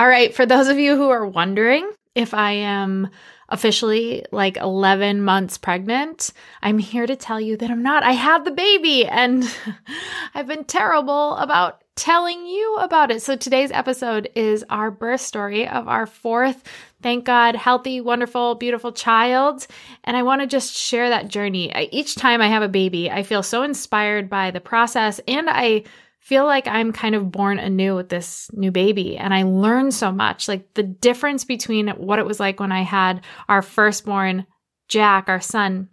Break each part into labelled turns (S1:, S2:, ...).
S1: All right, for those of you who are wondering if I am officially like 11 months pregnant, I'm here to tell you that I'm not. I had the baby and I've been terrible about telling you about it. So today's episode is our birth story of our fourth, thank God, healthy, wonderful, beautiful child. And I want to just share that journey. Each time I have a baby, I feel so inspired by the process and I feel like I'm kind of born anew with this new baby and I learned so much. Like the difference between what it was like when I had our firstborn, Jack, our son,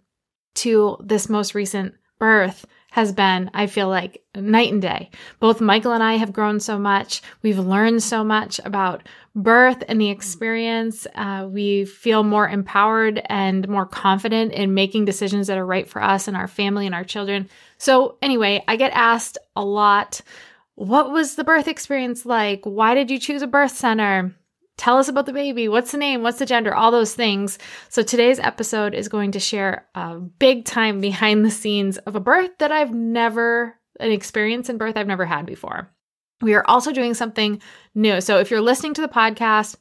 S1: to this most recent birth has been, I feel like, night and day. Both Michael and I have grown so much. We've learned so much about birth and the experience. Uh, we feel more empowered and more confident in making decisions that are right for us and our family and our children. So, anyway, I get asked a lot what was the birth experience like? Why did you choose a birth center? Tell us about the baby. What's the name? What's the gender? All those things. So today's episode is going to share a big time behind the scenes of a birth that I've never, an experience in birth I've never had before. We are also doing something new. So if you're listening to the podcast,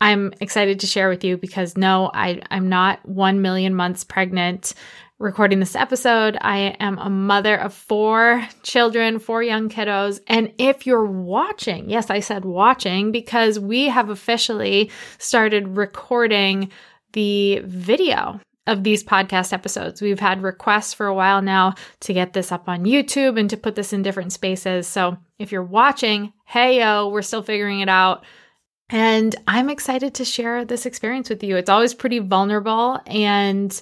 S1: I'm excited to share with you because no, I, I'm not 1 million months pregnant recording this episode. I am a mother of four children, four young kiddos. And if you're watching, yes, I said watching because we have officially started recording the video of these podcast episodes. We've had requests for a while now to get this up on YouTube and to put this in different spaces. So if you're watching, hey yo, we're still figuring it out. And I'm excited to share this experience with you. It's always pretty vulnerable and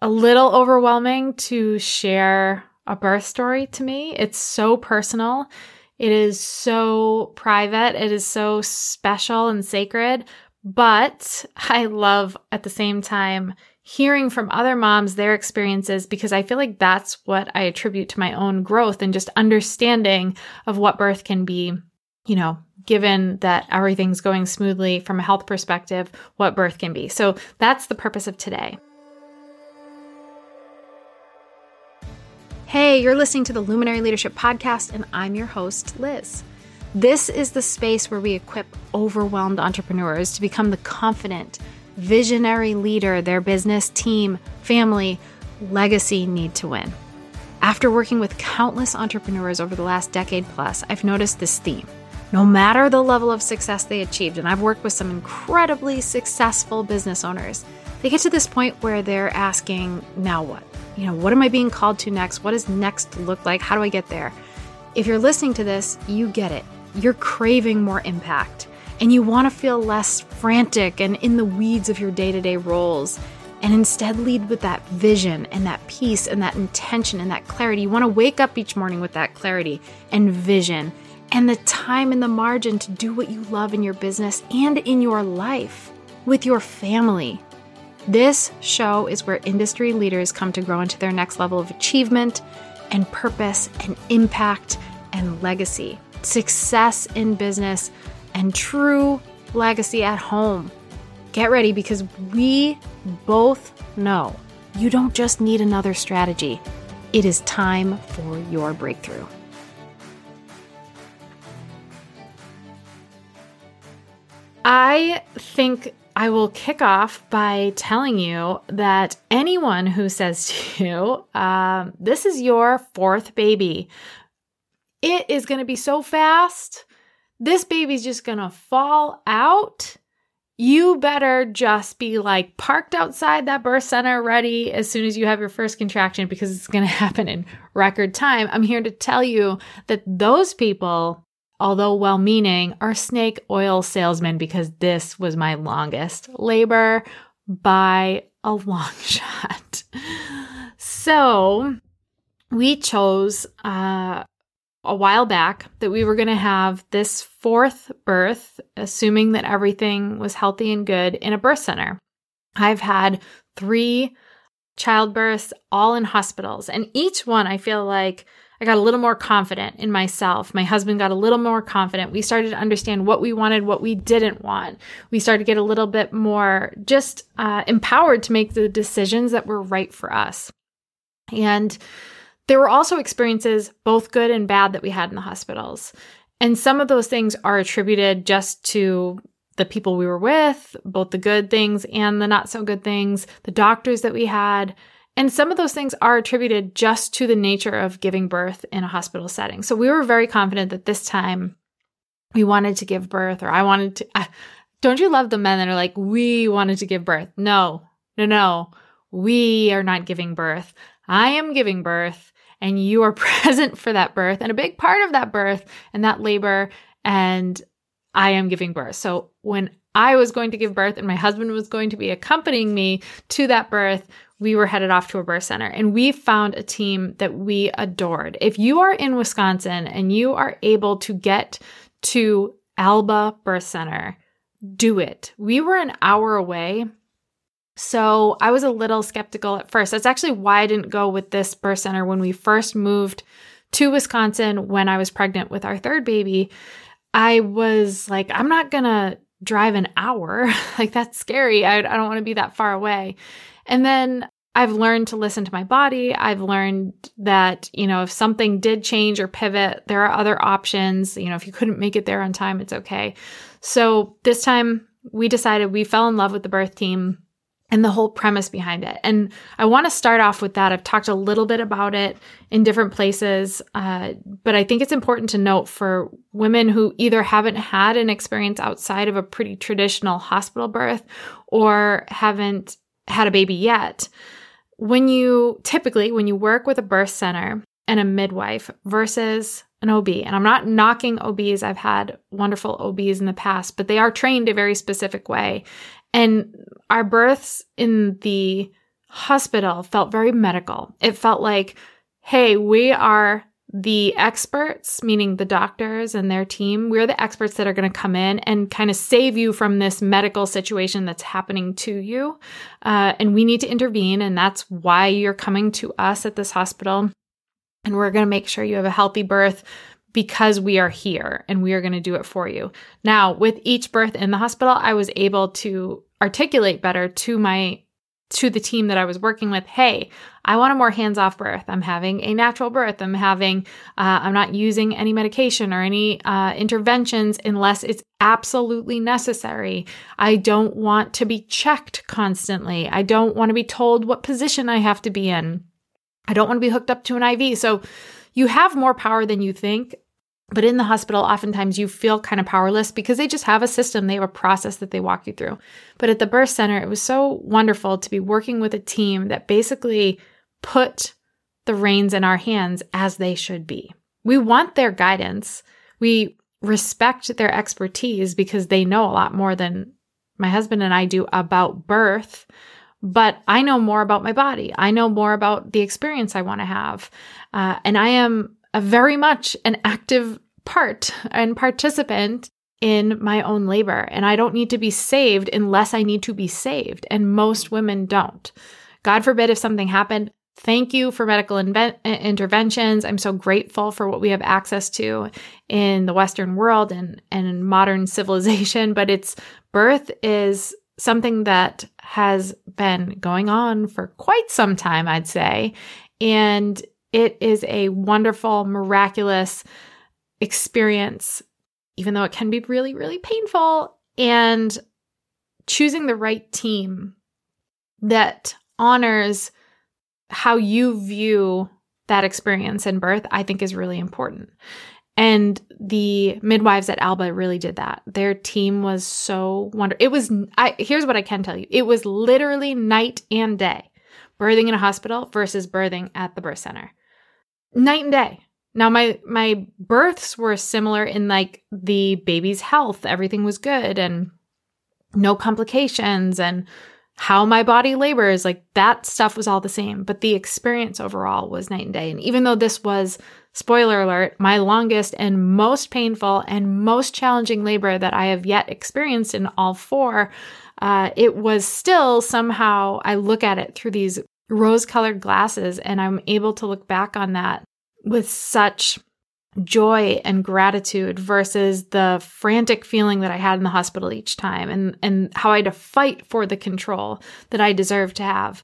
S1: a little overwhelming to share a birth story to me. It's so personal. It is so private. It is so special and sacred. But I love at the same time hearing from other moms their experiences because I feel like that's what I attribute to my own growth and just understanding of what birth can be, you know, given that everything's going smoothly from a health perspective, what birth can be. So that's the purpose of today. Hey, you're listening to the Luminary Leadership Podcast, and I'm your host, Liz. This is the space where we equip overwhelmed entrepreneurs to become the confident, visionary leader their business, team, family, legacy need to win. After working with countless entrepreneurs over the last decade plus, I've noticed this theme. No matter the level of success they achieved, and I've worked with some incredibly successful business owners, they get to this point where they're asking, now what? You know, what am I being called to next? What does next look like? How do I get there? If you're listening to this, you get it. You're craving more impact and you want to feel less frantic and in the weeds of your day to day roles and instead lead with that vision and that peace and that intention and that clarity. You want to wake up each morning with that clarity and vision and the time and the margin to do what you love in your business and in your life with your family. This show is where industry leaders come to grow into their next level of achievement and purpose and impact and legacy, success in business, and true legacy at home. Get ready because we both know you don't just need another strategy, it is time for your breakthrough. I think I will kick off by telling you that anyone who says to you, um, This is your fourth baby, it is going to be so fast. This baby's just going to fall out. You better just be like parked outside that birth center ready as soon as you have your first contraction because it's going to happen in record time. I'm here to tell you that those people although well meaning, are snake oil salesmen because this was my longest labor by a long shot. So we chose uh, a while back that we were going to have this fourth birth, assuming that everything was healthy and good, in a birth center. I've had three childbirths, all in hospitals, and each one I feel like I got a little more confident in myself. My husband got a little more confident. We started to understand what we wanted, what we didn't want. We started to get a little bit more just uh, empowered to make the decisions that were right for us. And there were also experiences, both good and bad, that we had in the hospitals. And some of those things are attributed just to the people we were with, both the good things and the not so good things, the doctors that we had. And some of those things are attributed just to the nature of giving birth in a hospital setting. So we were very confident that this time we wanted to give birth, or I wanted to. Don't you love the men that are like, we wanted to give birth? No, no, no. We are not giving birth. I am giving birth, and you are present for that birth and a big part of that birth and that labor. And I am giving birth. So when I was going to give birth and my husband was going to be accompanying me to that birth, we were headed off to a birth center and we found a team that we adored. If you are in Wisconsin and you are able to get to Alba Birth Center, do it. We were an hour away. So I was a little skeptical at first. That's actually why I didn't go with this birth center when we first moved to Wisconsin when I was pregnant with our third baby. I was like, I'm not going to drive an hour. like, that's scary. I, I don't want to be that far away. And then I've learned to listen to my body. I've learned that, you know, if something did change or pivot, there are other options. You know, if you couldn't make it there on time, it's okay. So this time we decided we fell in love with the birth team and the whole premise behind it. And I want to start off with that. I've talked a little bit about it in different places, uh, but I think it's important to note for women who either haven't had an experience outside of a pretty traditional hospital birth or haven't had a baby yet. When you typically, when you work with a birth center and a midwife versus an OB, and I'm not knocking OBs, I've had wonderful OBs in the past, but they are trained a very specific way. And our births in the hospital felt very medical. It felt like, hey, we are the experts, meaning the doctors and their team, we're the experts that are going to come in and kind of save you from this medical situation that's happening to you. Uh, and we need to intervene. And that's why you're coming to us at this hospital. And we're going to make sure you have a healthy birth because we are here and we are going to do it for you. Now, with each birth in the hospital, I was able to articulate better to my to the team that I was working with, hey, I want a more hands-off birth. I'm having a natural birth. I'm having uh, I'm not using any medication or any uh, interventions unless it's absolutely necessary. I don't want to be checked constantly. I don't want to be told what position I have to be in. I don't want to be hooked up to an IV. So you have more power than you think. But in the hospital, oftentimes you feel kind of powerless because they just have a system, they have a process that they walk you through. But at the birth center, it was so wonderful to be working with a team that basically put the reins in our hands as they should be. We want their guidance. We respect their expertise because they know a lot more than my husband and I do about birth. But I know more about my body. I know more about the experience I want to have. Uh, and I am a very much an active part and participant in my own labor. And I don't need to be saved unless I need to be saved. And most women don't. God forbid if something happened. Thank you for medical inven- interventions. I'm so grateful for what we have access to in the Western world and, and modern civilization. But it's birth is something that has been going on for quite some time, I'd say. And it is a wonderful, miraculous experience, even though it can be really, really painful. And choosing the right team that honors how you view that experience in birth, I think is really important. And the midwives at Alba really did that. Their team was so wonderful. It was, I, here's what I can tell you it was literally night and day birthing in a hospital versus birthing at the birth center night and day. Now my my births were similar in like the baby's health, everything was good and no complications and how my body labors, like that stuff was all the same, but the experience overall was night and day. And even though this was spoiler alert, my longest and most painful and most challenging labor that I have yet experienced in all four, uh, it was still somehow I look at it through these rose colored glasses and I'm able to look back on that with such joy and gratitude versus the frantic feeling that I had in the hospital each time and and how I had to fight for the control that I deserved to have.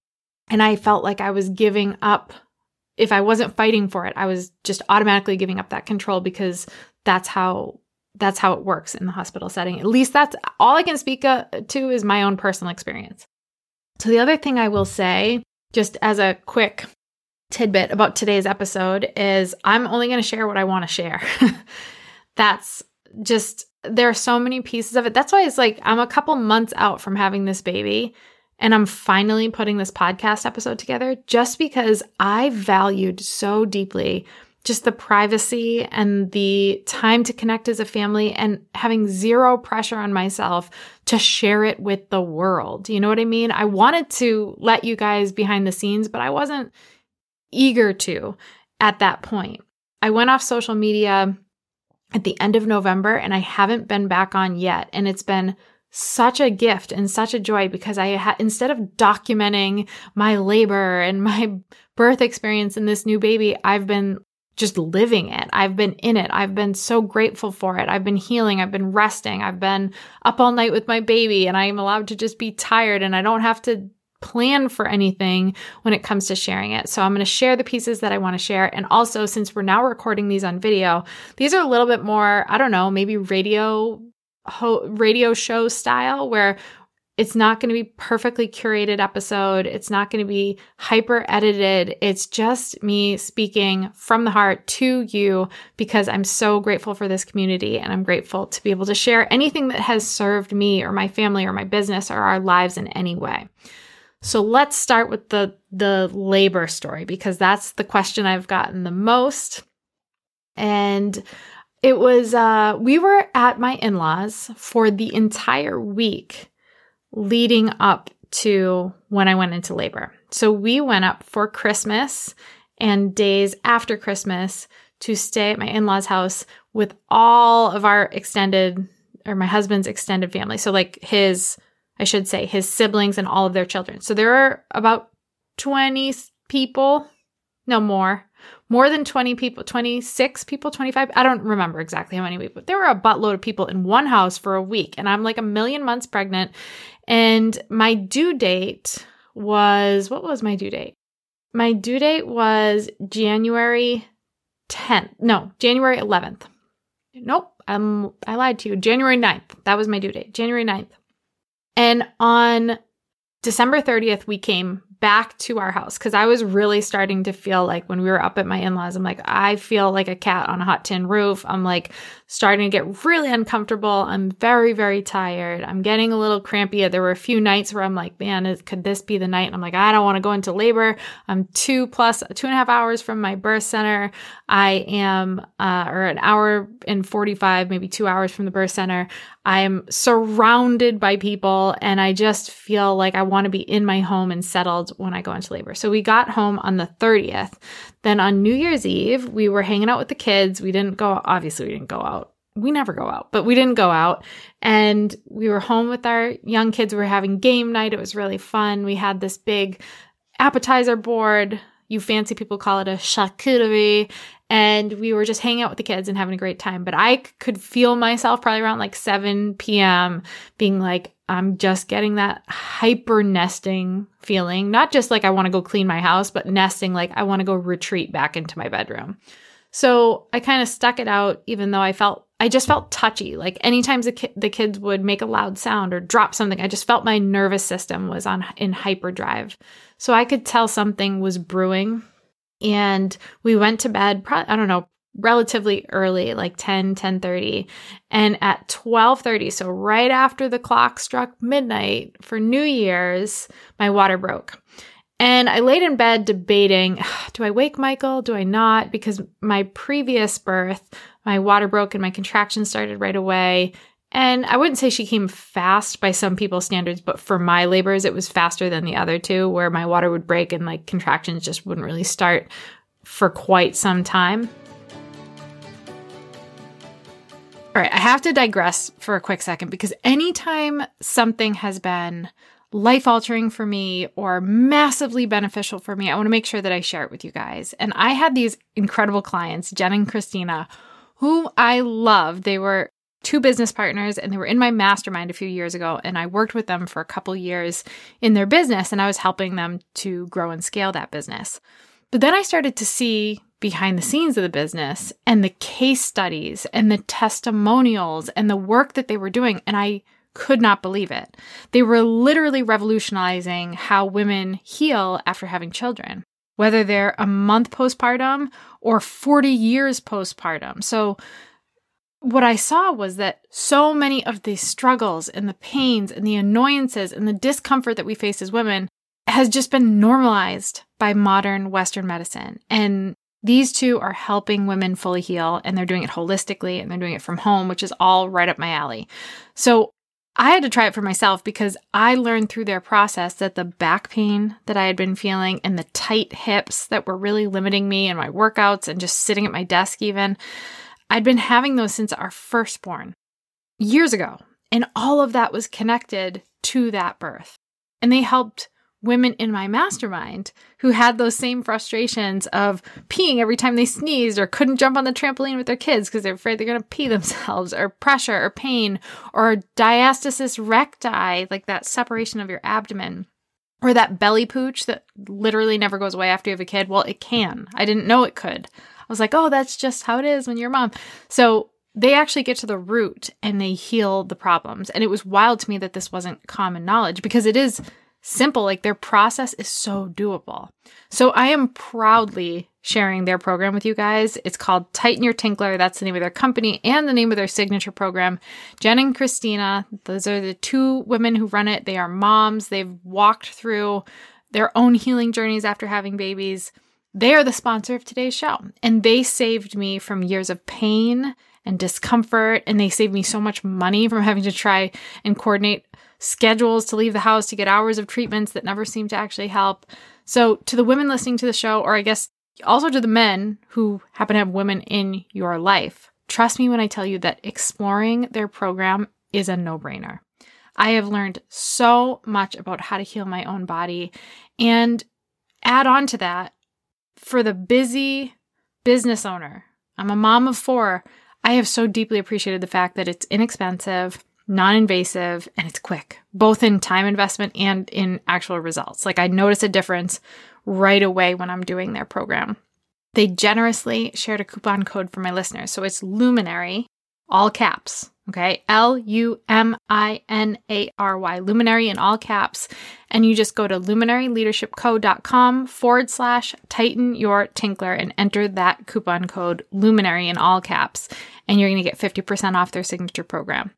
S1: And I felt like I was giving up if I wasn't fighting for it, I was just automatically giving up that control because that's how that's how it works in the hospital setting. At least that's all I can speak uh, to is my own personal experience. So the other thing I will say just as a quick tidbit about today's episode is I'm only going to share what I want to share. That's just, there are so many pieces of it. That's why it's like I'm a couple months out from having this baby and I'm finally putting this podcast episode together just because I valued so deeply just the privacy and the time to connect as a family and having zero pressure on myself to share it with the world. You know what I mean? I wanted to let you guys behind the scenes, but I wasn't eager to at that point. I went off social media at the end of November and I haven't been back on yet. And it's been such a gift and such a joy because I had, instead of documenting my labor and my birth experience in this new baby, I've been just living it. I've been in it. I've been so grateful for it. I've been healing. I've been resting. I've been up all night with my baby and I am allowed to just be tired and I don't have to plan for anything when it comes to sharing it. So I'm going to share the pieces that I want to share. And also, since we're now recording these on video, these are a little bit more, I don't know, maybe radio ho- radio show style where it's not going to be perfectly curated episode. It's not going to be hyper edited. It's just me speaking from the heart to you because I'm so grateful for this community and I'm grateful to be able to share anything that has served me or my family or my business or our lives in any way. So let's start with the the labor story because that's the question I've gotten the most. And it was uh we were at my in-laws for the entire week leading up to when I went into labor. So we went up for Christmas and days after Christmas to stay at my in law's house with all of our extended or my husband's extended family. So, like his, I should say, his siblings and all of their children. So there are about 20 people, no more, more than 20 people, 26 people, 25. I don't remember exactly how many people. There were a buttload of people in one house for a week. And I'm like a million months pregnant. And my due date was what was my due date? My due date was January 10th. No, January 11th. Nope, I'm I lied to you. January 9th. That was my due date. January 9th. And on December 30th, we came back to our house because I was really starting to feel like when we were up at my in laws, I'm like, I feel like a cat on a hot tin roof. I'm like starting to get really uncomfortable. I'm very, very tired. I'm getting a little crampy. There were a few nights where I'm like, man, could this be the night? And I'm like, I don't want to go into labor. I'm two plus two and a half hours from my birth center. I am, uh, or an hour and 45, maybe two hours from the birth center. I'm surrounded by people and I just feel like I want to be in my home and settled when I go into labor. So we got home on the 30th. Then on New Year's Eve, we were hanging out with the kids. We didn't go, obviously, we didn't go out. We never go out, but we didn't go out. And we were home with our young kids. We were having game night. It was really fun. We had this big appetizer board. You fancy people call it a charcuterie and we were just hanging out with the kids and having a great time. But I could feel myself probably around like 7 p.m. being like, I'm just getting that hyper nesting feeling. Not just like I want to go clean my house, but nesting like I want to go retreat back into my bedroom. So I kind of stuck it out, even though I felt, I just felt touchy. Like anytime the, ki- the kids would make a loud sound or drop something, I just felt my nervous system was on in hyperdrive. So I could tell something was brewing and we went to bed pro- i don't know relatively early like 10 10:30 and at 12:30 so right after the clock struck midnight for new year's my water broke. And I laid in bed debating do I wake Michael? Do I not? Because my previous birth my water broke and my contractions started right away and I wouldn't say she came fast by some people's standards, but for my labors, it was faster than the other two, where my water would break and like contractions just wouldn't really start for quite some time. All right, I have to digress for a quick second because anytime something has been life altering for me or massively beneficial for me, I want to make sure that I share it with you guys. And I had these incredible clients, Jen and Christina, whom I love. They were two business partners and they were in my mastermind a few years ago and I worked with them for a couple years in their business and I was helping them to grow and scale that business. But then I started to see behind the scenes of the business and the case studies and the testimonials and the work that they were doing. And I could not believe it. They were literally revolutionizing how women heal after having children, whether they're a month postpartum or 40 years postpartum. So, what I saw was that so many of the struggles and the pains and the annoyances and the discomfort that we face as women has just been normalized by modern Western medicine. And these two are helping women fully heal and they're doing it holistically and they're doing it from home, which is all right up my alley. So I had to try it for myself because I learned through their process that the back pain that I had been feeling and the tight hips that were really limiting me in my workouts and just sitting at my desk, even, I'd been having those since our firstborn years ago. And all of that was connected to that birth. And they helped women in my mastermind who had those same frustrations of peeing every time they sneezed or couldn't jump on the trampoline with their kids because they're afraid they're going to pee themselves or pressure or pain or diastasis recti, like that separation of your abdomen. Or that belly pooch that literally never goes away after you have a kid. Well, it can. I didn't know it could. I was like, oh, that's just how it is when you're a mom. So they actually get to the root and they heal the problems. And it was wild to me that this wasn't common knowledge because it is simple. Like their process is so doable. So I am proudly sharing their program with you guys. It's called Tighten Your Tinkler. That's the name of their company and the name of their signature program. Jen and Christina, those are the two women who run it. They are moms. They've walked through their own healing journeys after having babies. They are the sponsor of today's show, and they saved me from years of pain and discomfort, and they saved me so much money from having to try and coordinate schedules to leave the house to get hours of treatments that never seem to actually help. So, to the women listening to the show, or I guess also to the men who happen to have women in your life, trust me when I tell you that exploring their program is a no brainer. I have learned so much about how to heal my own body. And add on to that, for the busy business owner, I'm a mom of four. I have so deeply appreciated the fact that it's inexpensive non invasive, and it's quick, both in time investment and in actual results. Like I notice a difference right away when I'm doing their program. They generously shared a coupon code for my listeners. So it's Luminary, all caps. Okay. L U M I N A R Y, Luminary in all caps. And you just go to luminaryleadershipco.com forward slash tighten your tinkler and enter that coupon code Luminary in all caps. And you're going to get 50% off their signature program.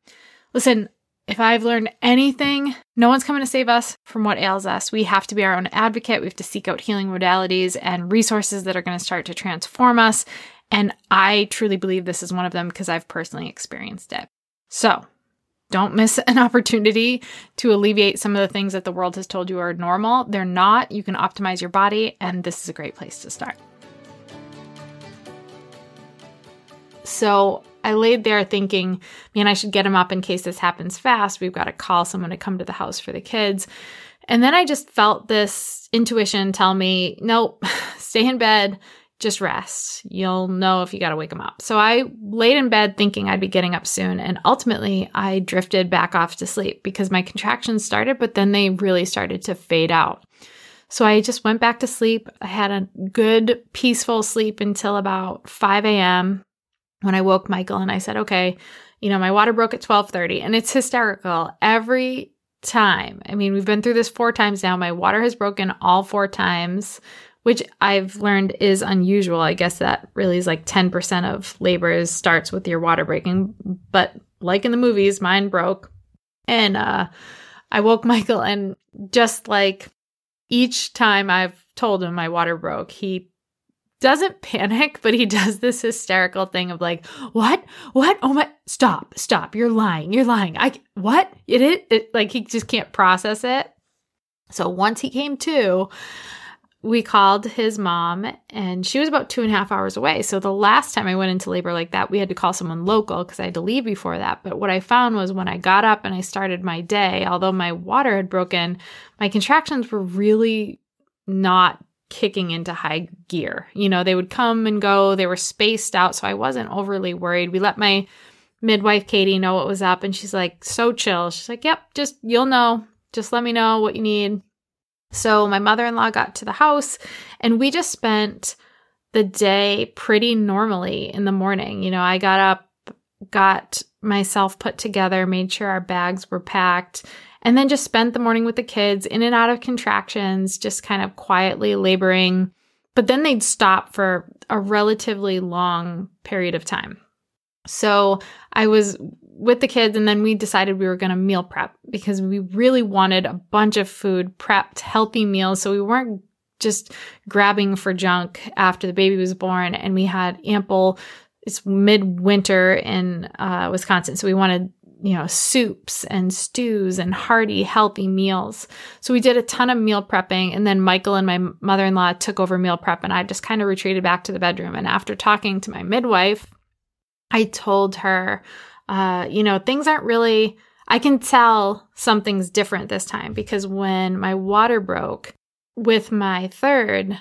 S1: Listen, if I've learned anything, no one's coming to save us from what ails us. We have to be our own advocate. We have to seek out healing modalities and resources that are going to start to transform us. And I truly believe this is one of them because I've personally experienced it. So don't miss an opportunity to alleviate some of the things that the world has told you are normal. They're not. You can optimize your body, and this is a great place to start. So, I laid there thinking, man, I should get him up in case this happens fast. We've got to call someone to come to the house for the kids. And then I just felt this intuition tell me, nope, stay in bed, just rest. You'll know if you got to wake them up. So I laid in bed thinking I'd be getting up soon. And ultimately, I drifted back off to sleep because my contractions started, but then they really started to fade out. So I just went back to sleep. I had a good, peaceful sleep until about 5 a.m when I woke Michael and I said, okay, you know, my water broke at 1230 and it's hysterical every time. I mean, we've been through this four times now. My water has broken all four times, which I've learned is unusual. I guess that really is like 10% of labors starts with your water breaking. But like in the movies, mine broke. And uh, I woke Michael and just like each time I've told him my water broke, he doesn't panic, but he does this hysterical thing of like, what? What? Oh my, stop, stop. You're lying. You're lying. I, what? It is, it, like he just can't process it. So once he came to, we called his mom and she was about two and a half hours away. So the last time I went into labor like that, we had to call someone local because I had to leave before that. But what I found was when I got up and I started my day, although my water had broken, my contractions were really not kicking into high gear. You know, they would come and go, they were spaced out, so I wasn't overly worried. We let my midwife Katie know what was up and she's like so chill. She's like, "Yep, just you'll know. Just let me know what you need." So my mother-in-law got to the house and we just spent the day pretty normally in the morning. You know, I got up, got myself put together, made sure our bags were packed, and then just spent the morning with the kids in and out of contractions, just kind of quietly laboring. But then they'd stop for a relatively long period of time. So I was with the kids, and then we decided we were going to meal prep because we really wanted a bunch of food prepped, healthy meals. So we weren't just grabbing for junk after the baby was born, and we had ample. It's midwinter in uh, Wisconsin, so we wanted you know soups and stews and hearty, healthy meals. So we did a ton of meal prepping, and then Michael and my mother-in-law took over meal prep, and I just kind of retreated back to the bedroom. And after talking to my midwife, I told her, uh, you know, things aren't really. I can tell something's different this time because when my water broke, with my third,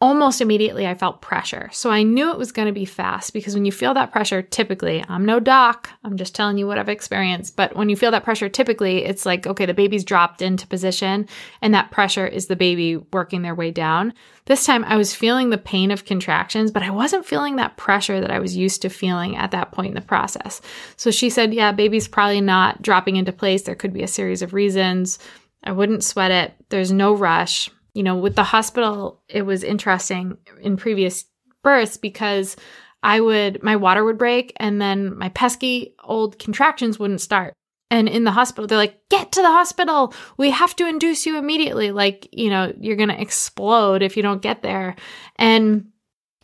S1: almost immediately I felt pressure. So I knew it was going to be fast because when you feel that pressure, typically, I'm no doc, I'm just telling you what I've experienced. But when you feel that pressure, typically it's like, okay, the baby's dropped into position and that pressure is the baby working their way down. This time I was feeling the pain of contractions, but I wasn't feeling that pressure that I was used to feeling at that point in the process. So she said, yeah, baby's probably not dropping into place. There could be a series of reasons. I wouldn't sweat it. There's no rush you know, with the hospital, it was interesting in previous births because I would, my water would break and then my pesky old contractions wouldn't start. And in the hospital, they're like, get to the hospital. We have to induce you immediately. Like, you know, you're going to explode if you don't get there. And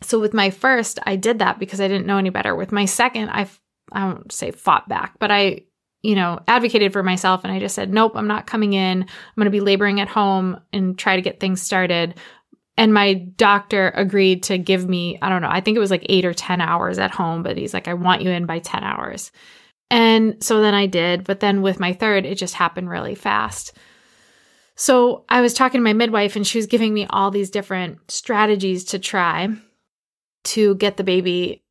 S1: so with my first, I did that because I didn't know any better. With my second, I, I won't say fought back, but I you know, advocated for myself and I just said, nope, I'm not coming in. I'm going to be laboring at home and try to get things started. And my doctor agreed to give me, I don't know, I think it was like eight or 10 hours at home, but he's like, I want you in by 10 hours. And so then I did. But then with my third, it just happened really fast. So I was talking to my midwife and she was giving me all these different strategies to try to get the baby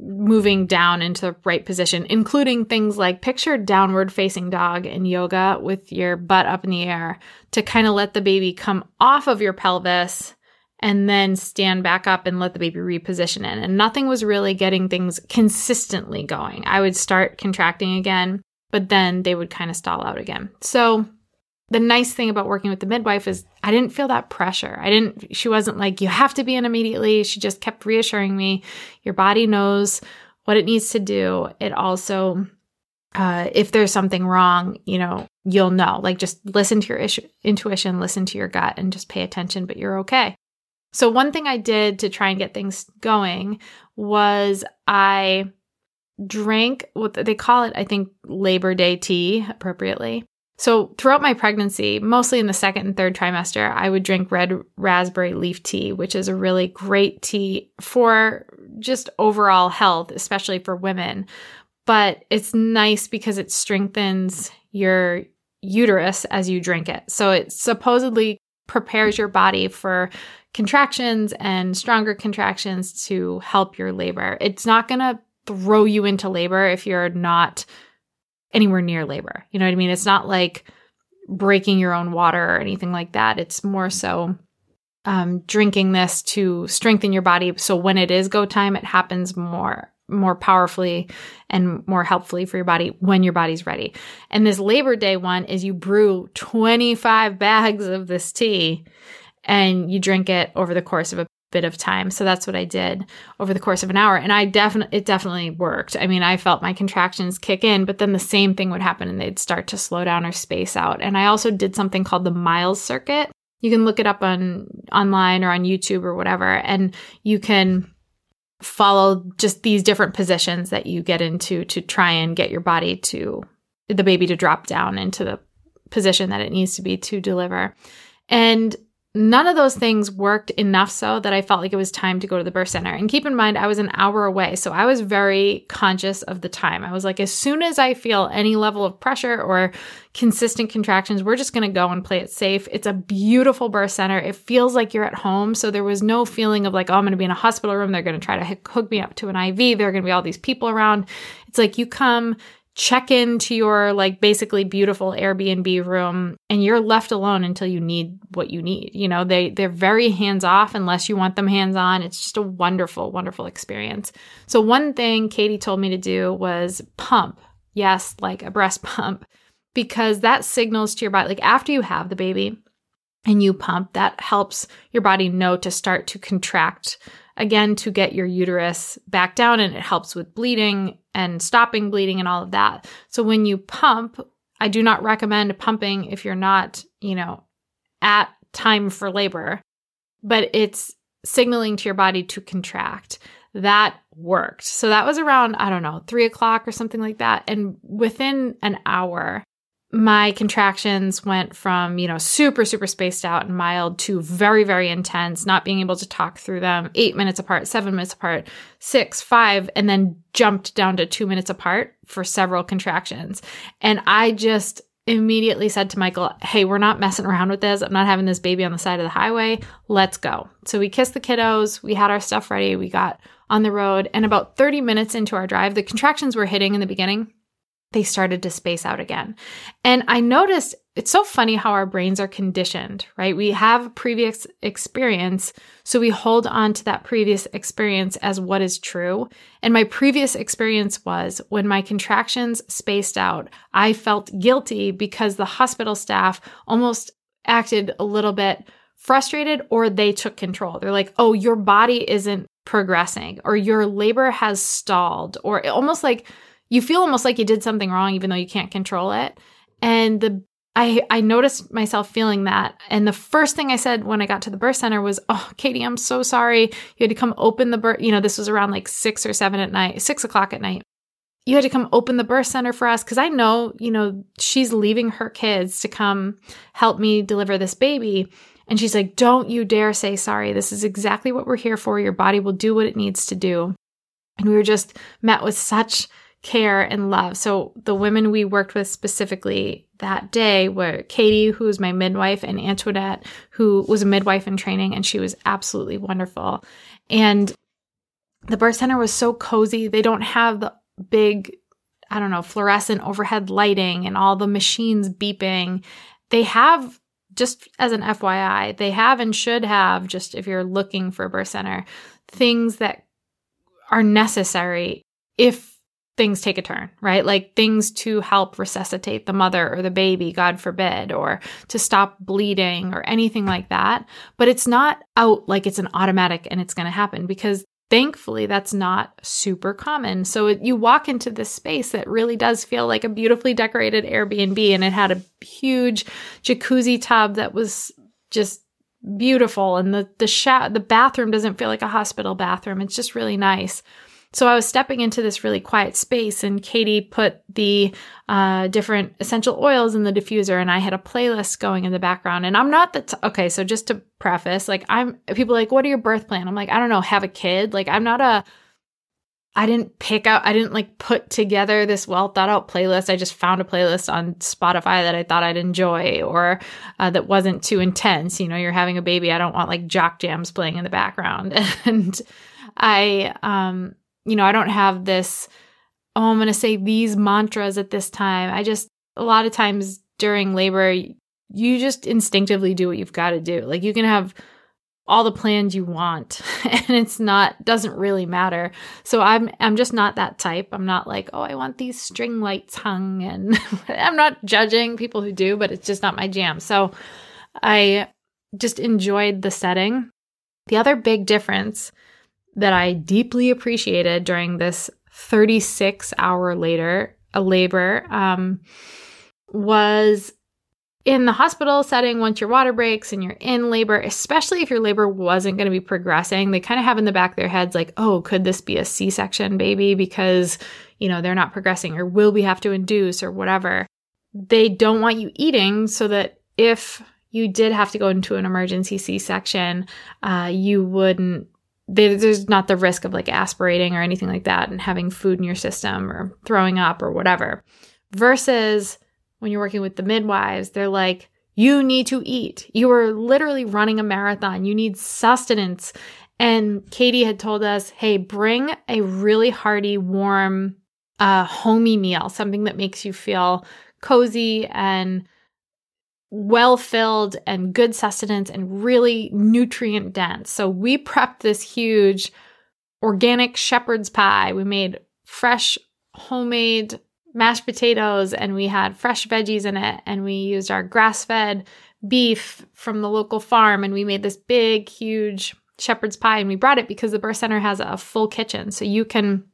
S1: moving down into the right position, including things like picture downward facing dog in yoga with your butt up in the air to kind of let the baby come off of your pelvis and then stand back up and let the baby reposition in. And nothing was really getting things consistently going. I would start contracting again, but then they would kind of stall out again. So the nice thing about working with the midwife is I didn't feel that pressure. I didn't, she wasn't like, you have to be in immediately. She just kept reassuring me, your body knows what it needs to do. It also, uh, if there's something wrong, you know, you'll know. Like just listen to your ish- intuition, listen to your gut, and just pay attention, but you're okay. So, one thing I did to try and get things going was I drank what they call it, I think, Labor Day tea appropriately. So, throughout my pregnancy, mostly in the second and third trimester, I would drink red raspberry leaf tea, which is a really great tea for just overall health, especially for women. But it's nice because it strengthens your uterus as you drink it. So, it supposedly prepares your body for contractions and stronger contractions to help your labor. It's not going to throw you into labor if you're not anywhere near labor. You know what I mean? It's not like breaking your own water or anything like that. It's more so um, drinking this to strengthen your body. So when it is go time, it happens more more powerfully and more helpfully for your body when your body's ready. And this Labor Day one is you brew 25 bags of this tea and you drink it over the course of a bit of time. So that's what I did over the course of an hour. And I definitely, it definitely worked. I mean, I felt my contractions kick in, but then the same thing would happen and they'd start to slow down or space out. And I also did something called the Miles circuit. You can look it up on online or on YouTube or whatever, and you can follow just these different positions that you get into to try and get your body to the baby to drop down into the position that it needs to be to deliver. And None of those things worked enough so that I felt like it was time to go to the birth center. And keep in mind, I was an hour away. So I was very conscious of the time. I was like, as soon as I feel any level of pressure or consistent contractions, we're just going to go and play it safe. It's a beautiful birth center. It feels like you're at home. So there was no feeling of like, oh, I'm going to be in a hospital room. They're going to try to hook me up to an IV. There are going to be all these people around. It's like you come check into your like basically beautiful Airbnb room and you're left alone until you need what you need. You know, they they're very hands off unless you want them hands on. It's just a wonderful wonderful experience. So one thing Katie told me to do was pump. Yes, like a breast pump because that signals to your body like after you have the baby and you pump that helps your body know to start to contract again to get your uterus back down and it helps with bleeding and stopping bleeding and all of that. So when you pump, I do not recommend pumping if you're not, you know, at time for labor, but it's signaling to your body to contract. That worked. So that was around, I don't know, three o'clock or something like that. And within an hour, my contractions went from, you know, super, super spaced out and mild to very, very intense, not being able to talk through them eight minutes apart, seven minutes apart, six, five, and then jumped down to two minutes apart for several contractions. And I just immediately said to Michael, Hey, we're not messing around with this. I'm not having this baby on the side of the highway. Let's go. So we kissed the kiddos. We had our stuff ready. We got on the road. And about 30 minutes into our drive, the contractions were hitting in the beginning they started to space out again. And I noticed it's so funny how our brains are conditioned, right? We have previous experience, so we hold on to that previous experience as what is true. And my previous experience was when my contractions spaced out, I felt guilty because the hospital staff almost acted a little bit frustrated or they took control. They're like, oh, your body isn't progressing or your labor has stalled or almost like you feel almost like you did something wrong even though you can't control it. And the I I noticed myself feeling that. And the first thing I said when I got to the birth center was, "Oh, Katie, I'm so sorry. You had to come open the birth. You know, this was around like six or seven at night, six o'clock at night. You had to come open the birth center for us because I know, you know, she's leaving her kids to come help me deliver this baby." And she's like, "Don't you dare say sorry. This is exactly what we're here for. Your body will do what it needs to do." And we were just met with such care and love. So the women we worked with specifically that day were Katie, who was my midwife, and Antoinette, who was a midwife in training, and she was absolutely wonderful. And the birth center was so cozy. They don't have the big, I don't know, fluorescent overhead lighting and all the machines beeping. They have just as an FYI, they have and should have, just if you're looking for a birth center, things that are necessary if things take a turn, right? Like things to help resuscitate the mother or the baby, God forbid, or to stop bleeding or anything like that. But it's not out like it's an automatic and it's going to happen because thankfully that's not super common. So it, you walk into this space that really does feel like a beautifully decorated Airbnb and it had a huge jacuzzi tub that was just beautiful and the the sh- the bathroom doesn't feel like a hospital bathroom. It's just really nice. So I was stepping into this really quiet space, and Katie put the uh, different essential oils in the diffuser, and I had a playlist going in the background. And I'm not the t- okay. So just to preface, like I'm people like, what are your birth plan? I'm like, I don't know, have a kid. Like I'm not a I didn't pick out, I didn't like put together this well thought out playlist. I just found a playlist on Spotify that I thought I'd enjoy or uh, that wasn't too intense. You know, you're having a baby. I don't want like jock jams playing in the background. and I, um, you know, I don't have this, oh, I'm going to say these mantras at this time. I just, a lot of times during labor, you just instinctively do what you've got to do. Like you can have all the plans you want and it's not doesn't really matter. So I'm I'm just not that type. I'm not like, "Oh, I want these string lights hung." And I'm not judging people who do, but it's just not my jam. So I just enjoyed the setting. The other big difference that I deeply appreciated during this 36 hour later a labor um, was in the hospital setting once your water breaks and you're in labor especially if your labor wasn't going to be progressing they kind of have in the back of their heads like oh could this be a c-section baby? Because you know they're not progressing or will we have to induce or whatever. They don't want you eating so that if you did have to go into an emergency c-section uh, you wouldn't there's not the risk of like aspirating or anything like that and having food in your system or throwing up or whatever. Versus when you're working with the midwives, they're like, you need to eat. You are literally running a marathon. You need sustenance. And Katie had told us, hey, bring a really hearty, warm uh, homey meal, something that makes you feel cozy and well filled and good sustenance and really nutrient dense. So we prepped this huge organic shepherd's pie. We made fresh homemade mashed potatoes and we had fresh veggies in it and we used our grass-fed beef from the local farm and we made this big huge shepherd's pie and we brought it because the birth center has a full kitchen so you can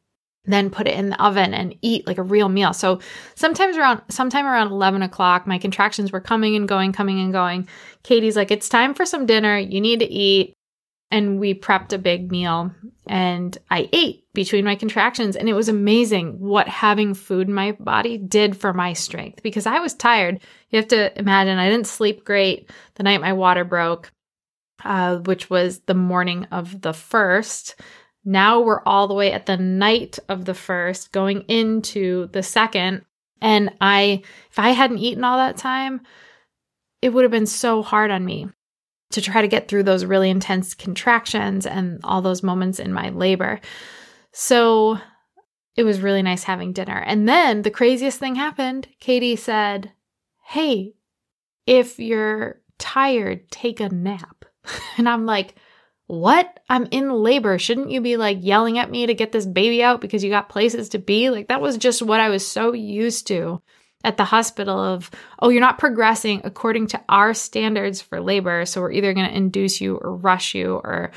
S1: then put it in the oven and eat like a real meal. So sometimes around sometime around 11 o'clock, my contractions were coming and going, coming and going. Katie's like, it's time for some dinner. You need to eat. And we prepped a big meal and I ate between my contractions. And it was amazing what having food in my body did for my strength because I was tired. You have to imagine I didn't sleep great the night my water broke, uh, which was the morning of the first. Now we're all the way at the night of the first, going into the second. And I, if I hadn't eaten all that time, it would have been so hard on me to try to get through those really intense contractions and all those moments in my labor. So it was really nice having dinner. And then the craziest thing happened. Katie said, Hey, if you're tired, take a nap. And I'm like, what? I'm in labor. Shouldn't you be like yelling at me to get this baby out because you got places to be? Like that was just what I was so used to at the hospital of, oh, you're not progressing according to our standards for labor. So we're either going to induce you or rush you or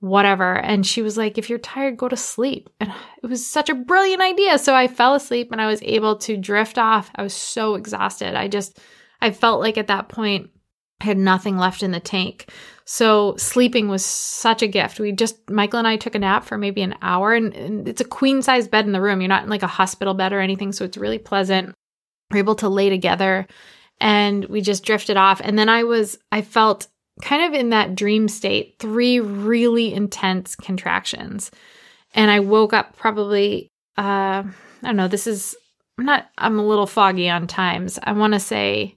S1: whatever. And she was like, if you're tired, go to sleep. And it was such a brilliant idea. So I fell asleep and I was able to drift off. I was so exhausted. I just, I felt like at that point, I had nothing left in the tank. So sleeping was such a gift. We just, Michael and I took a nap for maybe an hour and, and it's a queen size bed in the room. You're not in like a hospital bed or anything. So it's really pleasant. We're able to lay together and we just drifted off. And then I was, I felt kind of in that dream state, three really intense contractions. And I woke up probably, uh, I don't know, this is, I'm not, I'm a little foggy on times. I want to say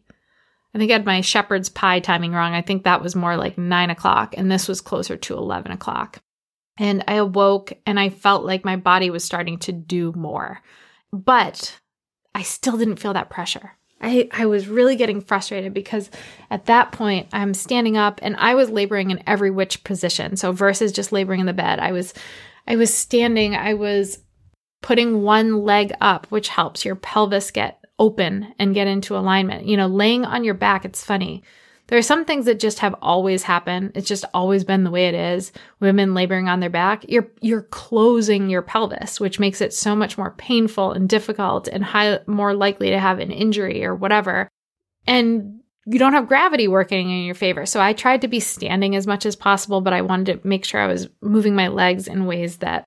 S1: I think I had my shepherd's pie timing wrong. I think that was more like nine o'clock, and this was closer to 11 o'clock. And I awoke and I felt like my body was starting to do more, but I still didn't feel that pressure. I, I was really getting frustrated because at that point I'm standing up and I was laboring in every which position. So versus just laboring in the bed, I was I was standing, I was putting one leg up, which helps your pelvis get open and get into alignment. You know, laying on your back, it's funny. There are some things that just have always happened. It's just always been the way it is. Women laboring on their back, you're you're closing your pelvis, which makes it so much more painful and difficult and high, more likely to have an injury or whatever. And you don't have gravity working in your favor. So I tried to be standing as much as possible, but I wanted to make sure I was moving my legs in ways that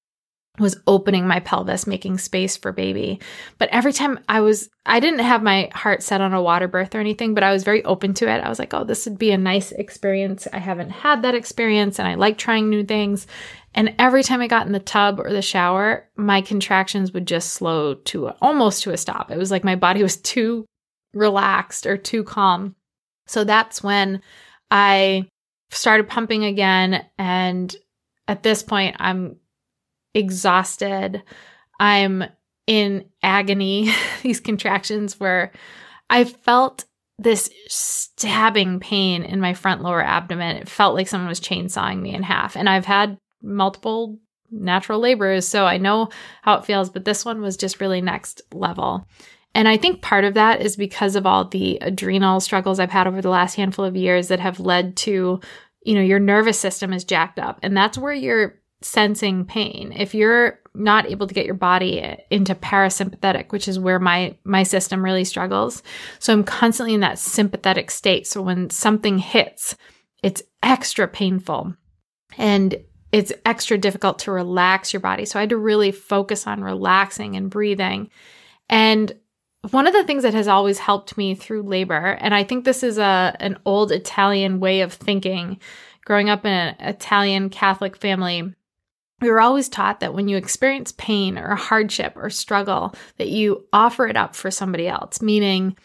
S1: was opening my pelvis, making space for baby. But every time I was, I didn't have my heart set on a water birth or anything, but I was very open to it. I was like, oh, this would be a nice experience. I haven't had that experience and I like trying new things. And every time I got in the tub or the shower, my contractions would just slow to almost to a stop. It was like my body was too relaxed or too calm. So that's when I started pumping again. And at this point, I'm exhausted. I'm in agony, these contractions where I felt this stabbing pain in my front lower abdomen. It felt like someone was chainsawing me in half. And I've had multiple natural labors, so I know how it feels, but this one was just really next level. And I think part of that is because of all the adrenal struggles I've had over the last handful of years that have led to, you know, your nervous system is jacked up. And that's where your sensing pain, if you're not able to get your body into parasympathetic, which is where my my system really struggles. So I'm constantly in that sympathetic state. So when something hits, it's extra painful and it's extra difficult to relax your body. So I had to really focus on relaxing and breathing. And one of the things that has always helped me through labor, and I think this is a an old Italian way of thinking, growing up in an Italian Catholic family, we were always taught that when you experience pain or hardship or struggle that you offer it up for somebody else meaning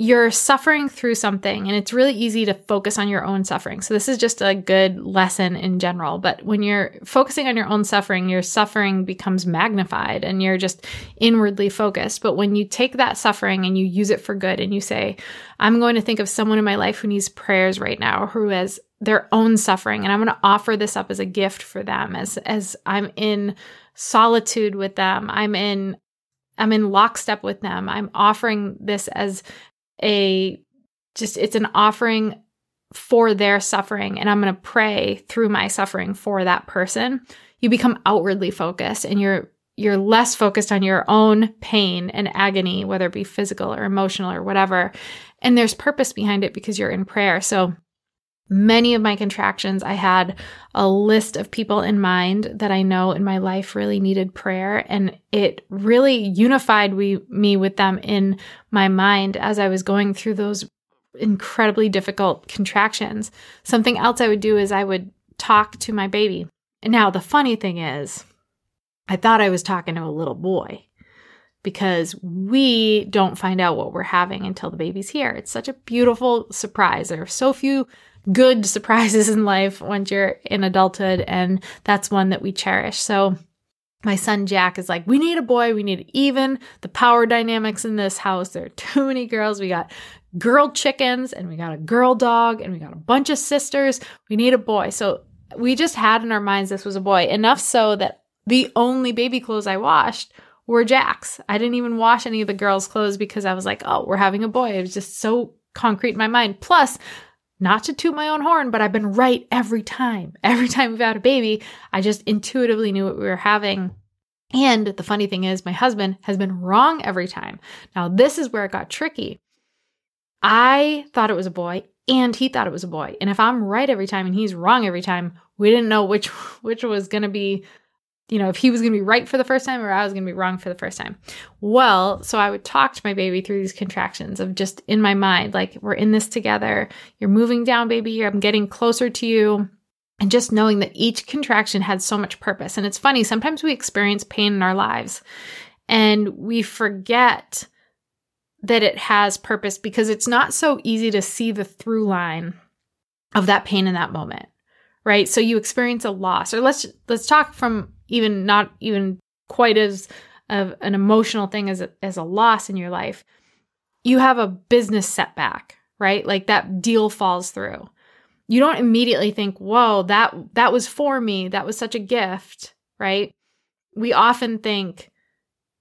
S1: you're suffering through something and it's really easy to focus on your own suffering. So this is just a good lesson in general, but when you're focusing on your own suffering, your suffering becomes magnified and you're just inwardly focused. But when you take that suffering and you use it for good and you say, I'm going to think of someone in my life who needs prayers right now who has their own suffering and I'm going to offer this up as a gift for them as as I'm in solitude with them. I'm in I'm in lockstep with them. I'm offering this as a just it's an offering for their suffering and I'm going to pray through my suffering for that person. You become outwardly focused and you're you're less focused on your own pain and agony whether it be physical or emotional or whatever. And there's purpose behind it because you're in prayer. So many of my contractions, I had a list of people in mind that I know in my life really needed prayer. And it really unified we, me with them in my mind as I was going through those incredibly difficult contractions. Something else I would do is I would talk to my baby. And now the funny thing is, I thought I was talking to a little boy because we don't find out what we're having until the baby's here. It's such a beautiful surprise. There are so few good surprises in life once you're in adulthood, and that's one that we cherish. So, my son Jack is like, We need a boy. We need even the power dynamics in this house. There are too many girls. We got girl chickens, and we got a girl dog, and we got a bunch of sisters. We need a boy. So, we just had in our minds this was a boy, enough so that the only baby clothes I washed were Jack's. I didn't even wash any of the girls' clothes because I was like, oh, we're having a boy. It was just so concrete in my mind. Plus, not to toot my own horn, but I've been right every time. Every time we've had a baby, I just intuitively knew what we were having. And the funny thing is, my husband has been wrong every time. Now, this is where it got tricky. I thought it was a boy and he thought it was a boy. And if I'm right every time and he's wrong every time, we didn't know which which was going to be you know, if he was going to be right for the first time or I was going to be wrong for the first time. Well, so I would talk to my baby through these contractions of just in my mind, like, we're in this together. You're moving down, baby. I'm getting closer to you. And just knowing that each contraction had so much purpose. And it's funny, sometimes we experience pain in our lives and we forget that it has purpose because it's not so easy to see the through line of that pain in that moment right so you experience a loss or let's let's talk from even not even quite as of an emotional thing as a, as a loss in your life, you have a business setback, right? Like that deal falls through. You don't immediately think, "Whoa, that that was for me. That was such a gift," right? We often think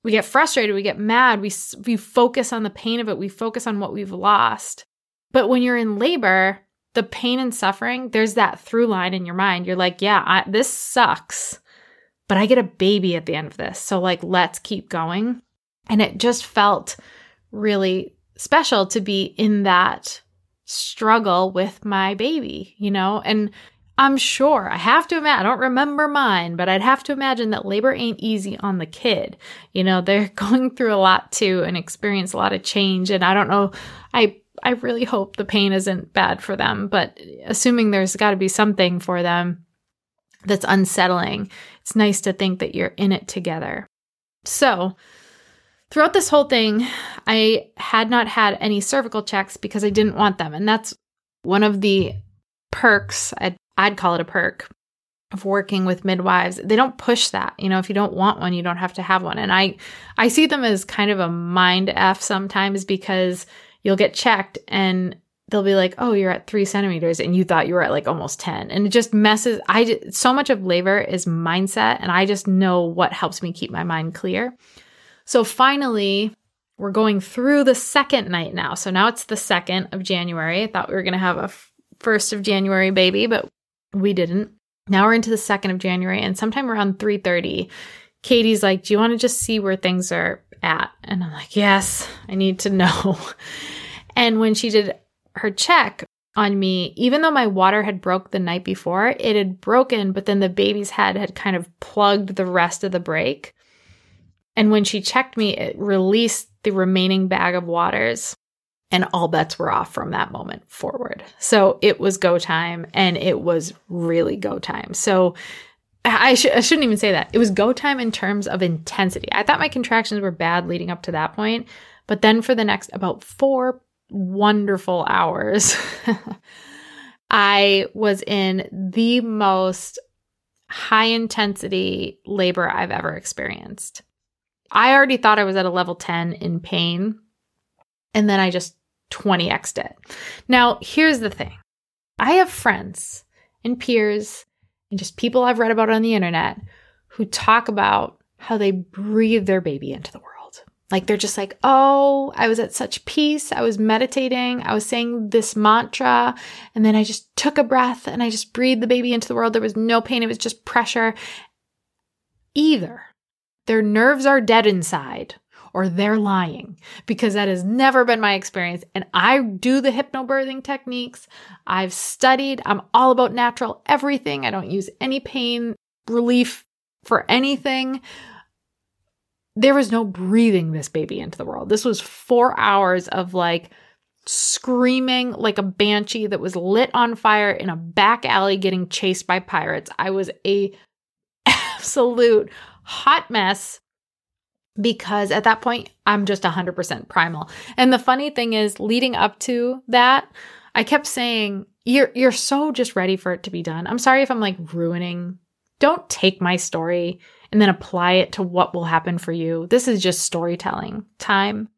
S1: we get frustrated, we get mad, we we focus on the pain of it, we focus on what we've lost. But when you're in labor, the pain and suffering, there's that through line in your mind. You're like, "Yeah, I, this sucks." but I get a baby at the end of this. So, like, let's keep going. And it just felt really special to be in that struggle with my baby, you know? And I'm sure I have to imagine, I don't remember mine, but I'd have to imagine that labor ain't easy on the kid. You know, they're going through a lot too and experience a lot of change. And I don't know, I I really hope the pain isn't bad for them, but assuming there's got to be something for them, that's unsettling, it's nice to think that you're in it together. So, throughout this whole thing, I had not had any cervical checks because I didn't want them. And that's one of the perks, I'd, I'd call it a perk, of working with midwives they don't push that you know if you don't want one you don't have to have one and i i see them as kind of a mind f sometimes because you'll get checked and they'll be like, oh, you're at three centimeters and you thought you were at like almost 10. And it just messes. I so much of labor is mindset. And I just know what helps me keep my mind clear. So finally, we're going through the second night now. So now it's the second of January. I thought we were going to have a first of January baby, but we didn't. Now we're into the second of January and sometime around 3:30, Katie's like, "Do you want to just see where things are at?" And I'm like, "Yes, I need to know." And when she did her check on me, even though my water had broke the night before, it had broken, but then the baby's head had kind of plugged the rest of the break. And when she checked me, it released the remaining bag of waters and all bets were off from that moment forward. So it was go time and it was really go time. So I, sh- I shouldn't even say that. It was go time in terms of intensity. I thought my contractions were bad leading up to that point, but then for the next about four wonderful hours, I was in the most high intensity labor I've ever experienced. I already thought I was at a level 10 in pain, and then I just 20xed it. Now, here's the thing I have friends and peers and just people I've read about on the internet who talk about how they breathe their baby into the world. Like they're just like, oh, I was at such peace. I was meditating. I was saying this mantra. And then I just took a breath and I just breathed the baby into the world. There was no pain. It was just pressure. Either their nerves are dead inside or they're lying because that has never been my experience. And I do the hypnobirthing techniques. I've studied. I'm all about natural everything. I don't use any pain relief for anything there was no breathing this baby into the world. This was four hours of like screaming like a banshee that was lit on fire in a back alley getting chased by pirates. I was a absolute hot mess because at that point I'm just 100% primal. And the funny thing is leading up to that, I kept saying you're you're so just ready for it to be done. I'm sorry if I'm like ruining. Don't take my story and then apply it to what will happen for you. This is just storytelling time.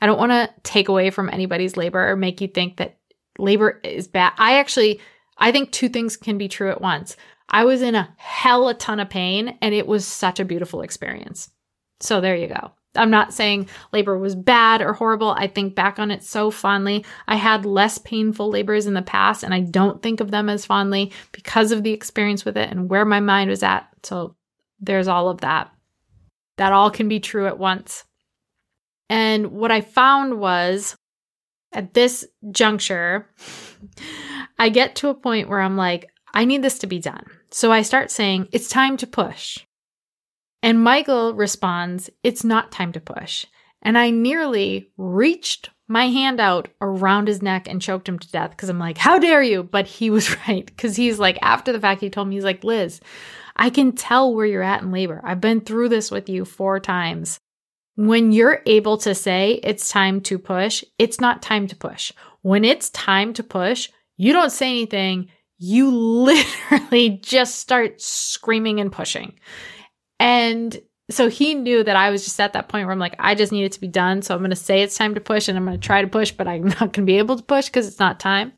S1: I don't want to take away from anybody's labor or make you think that labor is bad. I actually, I think two things can be true at once. I was in a hell a ton of pain and it was such a beautiful experience. So there you go. I'm not saying labor was bad or horrible. I think back on it so fondly. I had less painful labors in the past and I don't think of them as fondly because of the experience with it and where my mind was at. So there's all of that. That all can be true at once. And what I found was at this juncture, I get to a point where I'm like, I need this to be done. So I start saying, it's time to push. And Michael responds, it's not time to push. And I nearly reached my hand out around his neck and choked him to death because I'm like, how dare you? But he was right because he's like, after the fact, he told me, he's like, Liz, I can tell where you're at in labor. I've been through this with you four times. When you're able to say it's time to push, it's not time to push. When it's time to push, you don't say anything. You literally just start screaming and pushing. And so he knew that I was just at that point where I'm like, I just need it to be done. So I'm going to say it's time to push and I'm going to try to push, but I'm not going to be able to push because it's not time.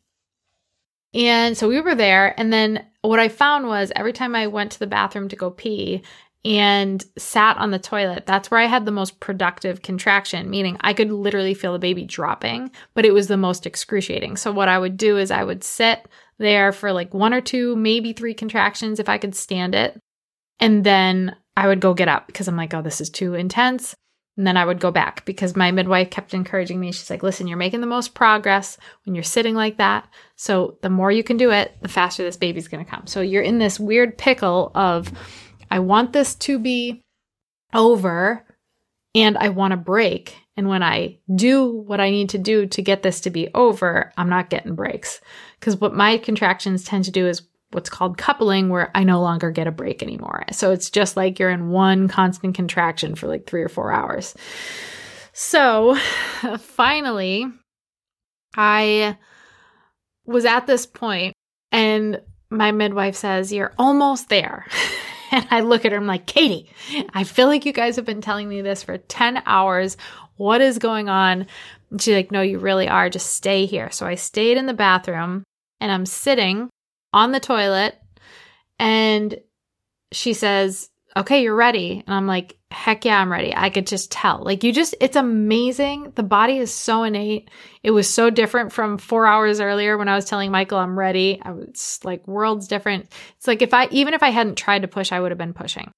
S1: And so we were there. And then what I found was every time I went to the bathroom to go pee and sat on the toilet, that's where I had the most productive contraction, meaning I could literally feel the baby dropping, but it was the most excruciating. So what I would do is I would sit there for like one or two, maybe three contractions if I could stand it. And then I would go get up because I'm like, oh, this is too intense. And then I would go back because my midwife kept encouraging me. She's like, listen, you're making the most progress when you're sitting like that. So the more you can do it, the faster this baby's going to come. So you're in this weird pickle of, I want this to be over and I want a break. And when I do what I need to do to get this to be over, I'm not getting breaks. Because what my contractions tend to do is what's called coupling where I no longer get a break anymore. So it's just like you're in one constant contraction for like three or four hours. So finally, I was at this point and my midwife says, You're almost there. and I look at her, I'm like, Katie, I feel like you guys have been telling me this for 10 hours. What is going on? And she's like, No, you really are. Just stay here. So I stayed in the bathroom and I'm sitting on the toilet and she says, Okay, you're ready. And I'm like, Heck yeah, I'm ready. I could just tell. Like, you just, it's amazing. The body is so innate. It was so different from four hours earlier when I was telling Michael I'm ready. I was like, worlds different. It's like, if I, even if I hadn't tried to push, I would have been pushing.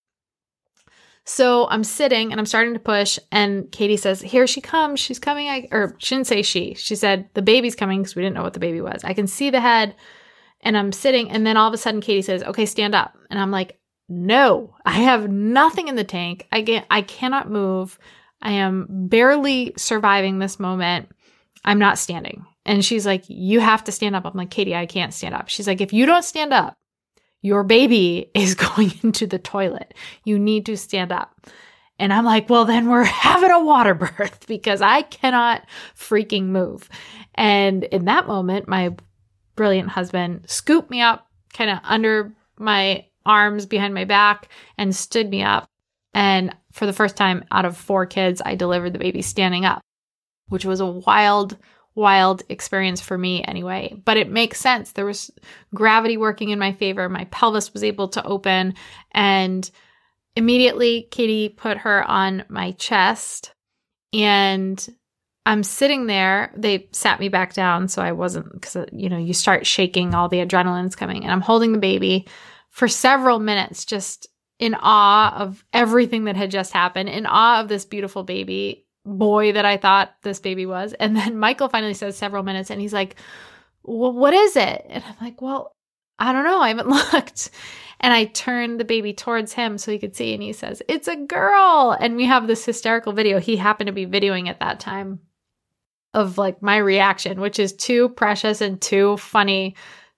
S1: So I'm sitting and I'm starting to push, and Katie says, Here she comes. She's coming. I, or she didn't say she. She said, The baby's coming because we didn't know what the baby was. I can see the head and I'm sitting, and then all of a sudden Katie says, "Okay, stand up." And I'm like, "No, I have nothing in the tank. I get, I cannot move. I am barely surviving this moment. I'm not standing." And she's like, "You have to stand up." I'm like, "Katie, I can't stand up." She's like, "If you don't stand up, your baby is going into the toilet. You need to stand up." And I'm like, well, then we're having a water birth because I cannot freaking move. And in that moment, my brilliant husband scooped me up kind of under my arms behind my back and stood me up. And for the first time out of four kids, I delivered the baby standing up, which was a wild, wild experience for me anyway. But it makes sense. There was gravity working in my favor. My pelvis was able to open. And immediately, Katie put her on my chest. And I'm sitting there. They sat me back down so I wasn't, because, uh, you know, you start shaking, all the adrenaline's coming. And I'm holding the baby for several minutes, just in awe of everything that had just happened, in awe of this beautiful baby boy that I thought this baby was. And then Michael finally says several minutes and he's like, well, what is it? And I'm like, well, I don't know. I haven't looked. And I turned the baby towards him so he could see. And he says, It's a girl. And we have this hysterical video. He happened to be videoing at that time of like my reaction, which is too precious and too funny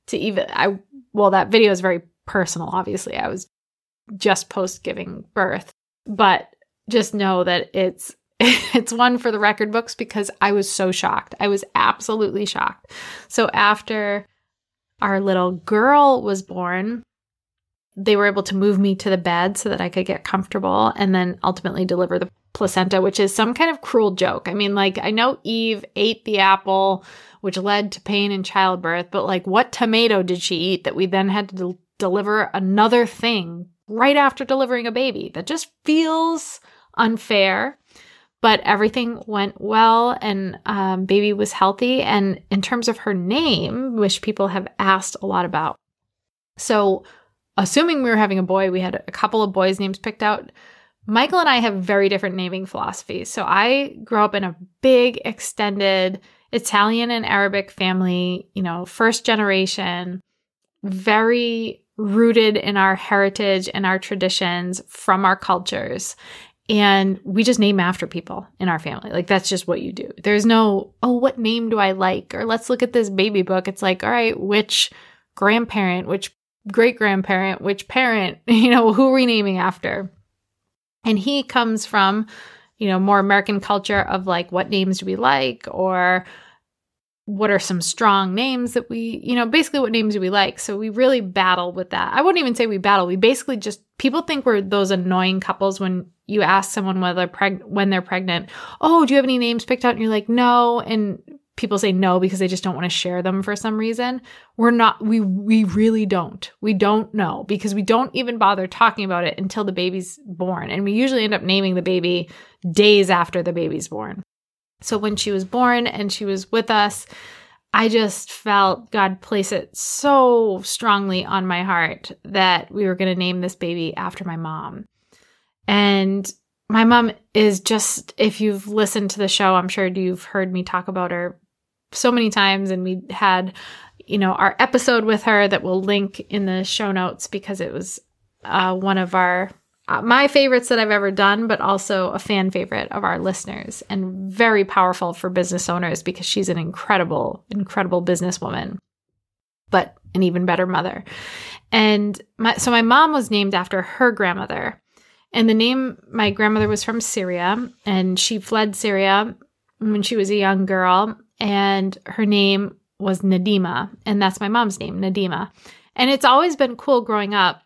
S1: to even. I, well, that video is very personal, obviously. I was just post giving birth, but just know that it's it's one for the record books because I was so shocked. I was absolutely shocked. So after our little girl was born, they were able to move me to the bed so that I could get comfortable and then ultimately deliver the placenta, which is some kind of cruel joke. I mean, like, I know Eve ate the apple, which led to pain in childbirth, but like, what tomato did she eat that we then had to de- deliver another thing right after delivering a baby? That just feels unfair but everything went well and um, baby was healthy and in terms of her name which people have asked a lot about so assuming we were having a boy we had a couple of boys names picked out michael and i have very different naming philosophies so i grew up in a big extended italian and arabic family you know first generation very rooted in our heritage and our traditions from our cultures and we just name after people in our family. Like that's just what you do. There's no, oh, what name do I like? Or let's look at this baby book. It's like, all right, which grandparent, which great grandparent, which parent, you know, who are we naming after? And he comes from, you know, more American culture of like, what names do we like? Or what are some strong names that we, you know, basically what names do we like? So we really battle with that. I wouldn't even say we battle. We basically just people think we're those annoying couples when you ask someone whether preg- when they're pregnant, "Oh, do you have any names picked out?" and you're like, "No." And people say no because they just don't want to share them for some reason. We're not we we really don't. We don't know because we don't even bother talking about it until the baby's born. And we usually end up naming the baby days after the baby's born. So when she was born and she was with us, I just felt God place it so strongly on my heart that we were going to name this baby after my mom. And my mom is just, if you've listened to the show, I'm sure you've heard me talk about her so many times. And we had, you know, our episode with her that we'll link in the show notes because it was uh, one of our uh, my favorites that I've ever done, but also a fan favorite of our listeners and very powerful for business owners because she's an incredible, incredible businesswoman, but an even better mother. And my, so my mom was named after her grandmother. And the name, my grandmother was from Syria and she fled Syria when she was a young girl. And her name was Nadima. And that's my mom's name, Nadima. And it's always been cool growing up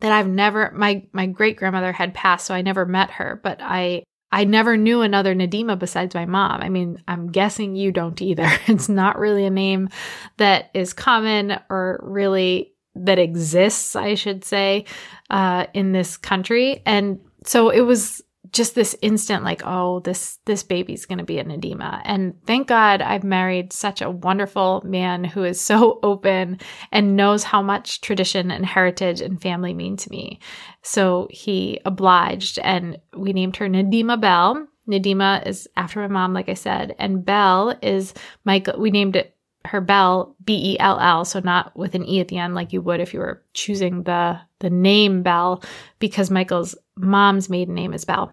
S1: that I've never my my great grandmother had passed, so I never met her, but I I never knew another Nadima besides my mom. I mean, I'm guessing you don't either. It's not really a name that is common or really that exists, I should say, uh, in this country. And so it was just this instant like oh this this baby's going to be a Nadima. And thank god i've married such a wonderful man who is so open and knows how much tradition and heritage and family mean to me. So he obliged and we named her nadima bell. Nadima is after my mom like i said and bell is michael we named it her bell b-e-l-l so not with an e at the end like you would if you were choosing the the name bell because michael's mom's maiden name is bell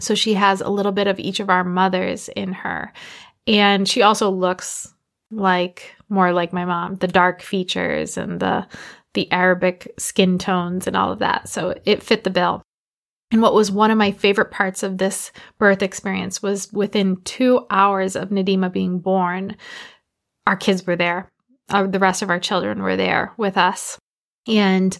S1: so she has a little bit of each of our mothers in her. And she also looks like more like my mom, the dark features and the the Arabic skin tones and all of that. So it fit the bill. And what was one of my favorite parts of this birth experience was within two hours of Nadima being born, our kids were there. Uh, the rest of our children were there with us. And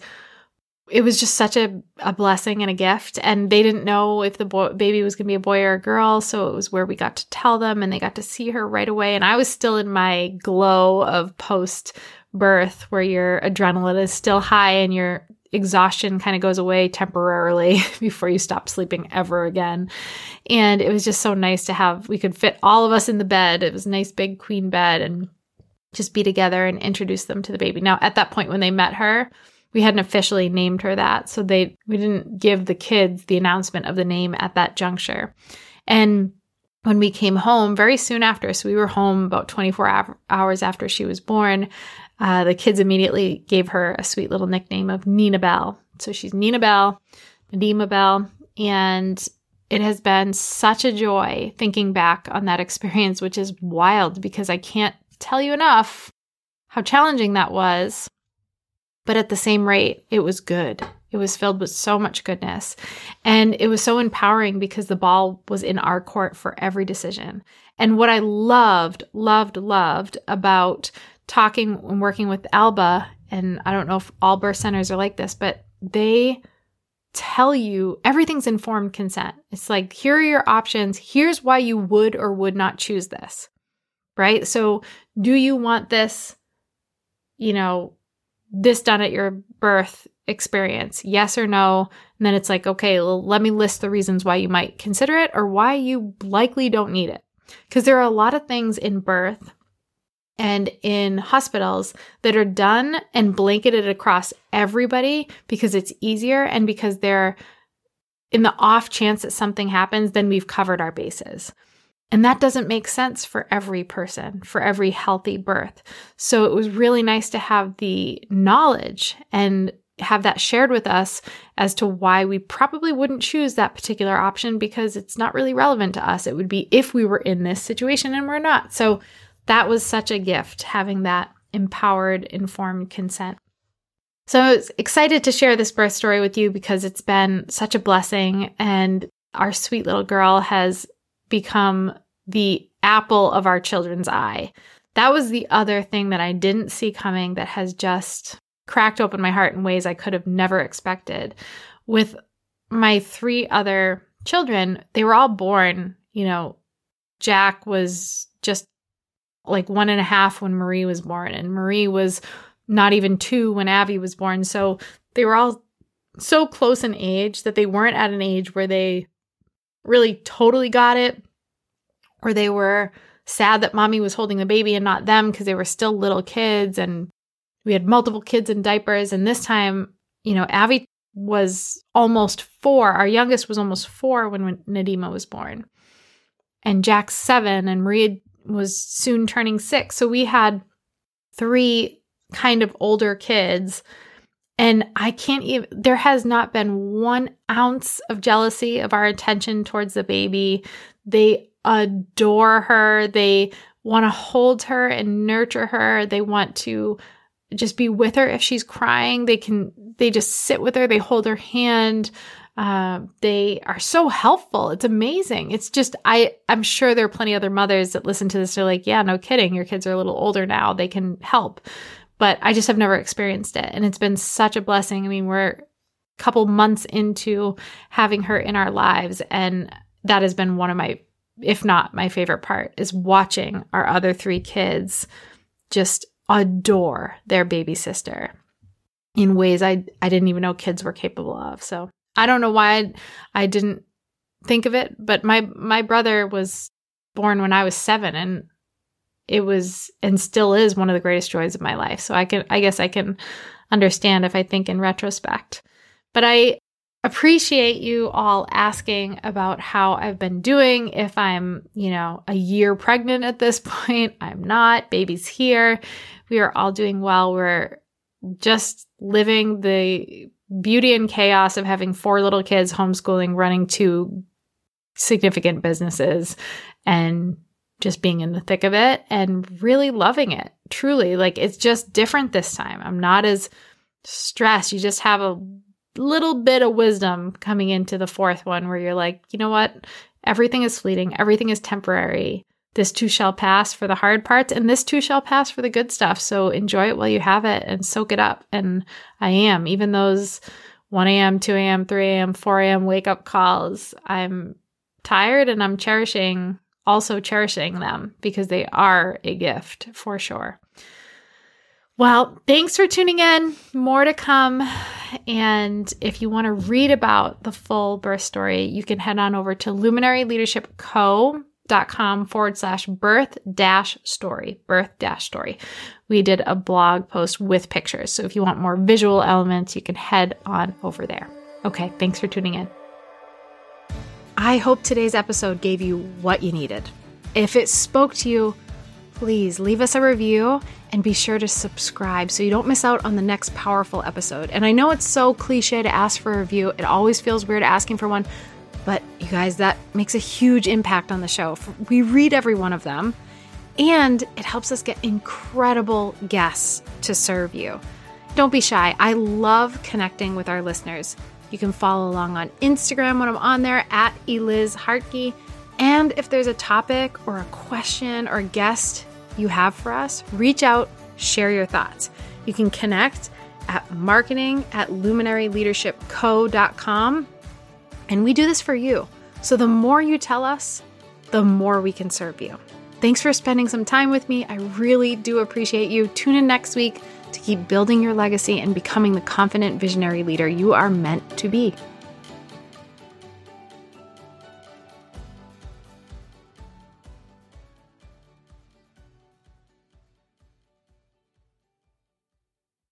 S1: it was just such a, a blessing and a gift. And they didn't know if the boy, baby was going to be a boy or a girl. So it was where we got to tell them and they got to see her right away. And I was still in my glow of post birth where your adrenaline is still high and your exhaustion kind of goes away temporarily before you stop sleeping ever again. And it was just so nice to have, we could fit all of us in the bed. It was a nice big queen bed and just be together and introduce them to the baby. Now, at that point, when they met her, we hadn't officially named her that. So they, we didn't give the kids the announcement of the name at that juncture. And when we came home very soon after, so we were home about 24 hours after she was born, uh, the kids immediately gave her a sweet little nickname of Nina Bell. So she's Nina Bell, Nadima Bell, and it has been such a joy thinking back on that experience, which is wild because I can't tell you enough how challenging that was. But at the same rate, it was good. It was filled with so much goodness. And it was so empowering because the ball was in our court for every decision. And what I loved, loved, loved about talking and working with Alba, and I don't know if all birth centers are like this, but they tell you everything's informed consent. It's like, here are your options. Here's why you would or would not choose this, right? So, do you want this, you know, this done at your birth experience? Yes or no? And then it's like, okay, well, let me list the reasons why you might consider it or why you likely don't need it. Because there are a lot of things in birth and in hospitals that are done and blanketed across everybody because it's easier and because they're in the off chance that something happens, then we've covered our bases. And that doesn't make sense for every person, for every healthy birth. So it was really nice to have the knowledge and have that shared with us as to why we probably wouldn't choose that particular option because it's not really relevant to us. It would be if we were in this situation and we're not. So that was such a gift having that empowered, informed consent. So I was excited to share this birth story with you because it's been such a blessing and our sweet little girl has become the apple of our children's eye. That was the other thing that I didn't see coming that has just cracked open my heart in ways I could have never expected. With my three other children, they were all born, you know, Jack was just like one and a half when Marie was born, and Marie was not even two when Abby was born. So they were all so close in age that they weren't at an age where they really totally got it, or they were sad that mommy was holding the baby and not them because they were still little kids and we had multiple kids in diapers. And this time, you know, Abby was almost four. Our youngest was almost four when Nadima was born. And Jack's seven, and Maria was soon turning six. So we had three kind of older kids. And I can't even, there has not been one ounce of jealousy of our attention towards the baby. They adore her. They want to hold her and nurture her. They want to just be with her if she's crying. They can, they just sit with her. They hold her hand. Uh, they are so helpful. It's amazing. It's just I I'm sure there are plenty other mothers that listen to this. They're like, yeah, no kidding. Your kids are a little older now. They can help. But I just have never experienced it, and it's been such a blessing. I mean, we're a couple months into having her in our lives, and that has been one of my, if not my favorite part, is watching our other three kids just adore their baby sister in ways I I didn't even know kids were capable of. So I don't know why I, I didn't think of it, but my my brother was born when I was 7 and it was and still is one of the greatest joys of my life. So I can I guess I can understand if I think in retrospect. But I appreciate you all asking about how I've been doing. If I'm, you know, a year pregnant at this point, I'm not. Baby's here. We are all doing well. We're just living the beauty and chaos of having four little kids homeschooling, running two significant businesses, and just being in the thick of it and really loving it. Truly, like it's just different this time. I'm not as stressed. You just have a little bit of wisdom coming into the fourth one where you're like, you know what? Everything is fleeting, everything is temporary. This too shall pass for the hard parts, and this too shall pass for the good stuff. So enjoy it while you have it and soak it up. And I am, even those 1 a.m., 2 a.m., 3 a.m., 4 a.m. wake up calls, I'm tired and I'm cherishing, also cherishing them because they are a gift for sure. Well, thanks for tuning in. More to come. And if you want to read about the full birth story, you can head on over to luminaryleadershipco.com forward slash birth dash story, birth dash story. We did a blog post with pictures. So if you want more visual elements, you can head on over there. Okay, thanks for tuning in. I hope today's episode gave you what you needed. If it spoke to you, please leave us a review and be sure to subscribe so you don't miss out on the next powerful episode. And I know it's so cliche to ask for a review, it always feels weird asking for one, but you guys, that makes a huge impact on the show. We read every one of them, and it helps us get incredible guests to serve you. Don't be shy. I love connecting with our listeners. You can follow along on Instagram when I'm on there at Eliz Hartke. And if there's a topic or a question or a guest you have for us, reach out, share your thoughts. You can connect at marketing at luminaryleadershipco.com. And we do this for you. So the more you tell us, the more we can serve you. Thanks for spending some time with me. I really do appreciate you. Tune in next week to keep building your legacy and becoming the confident visionary leader you are meant to be.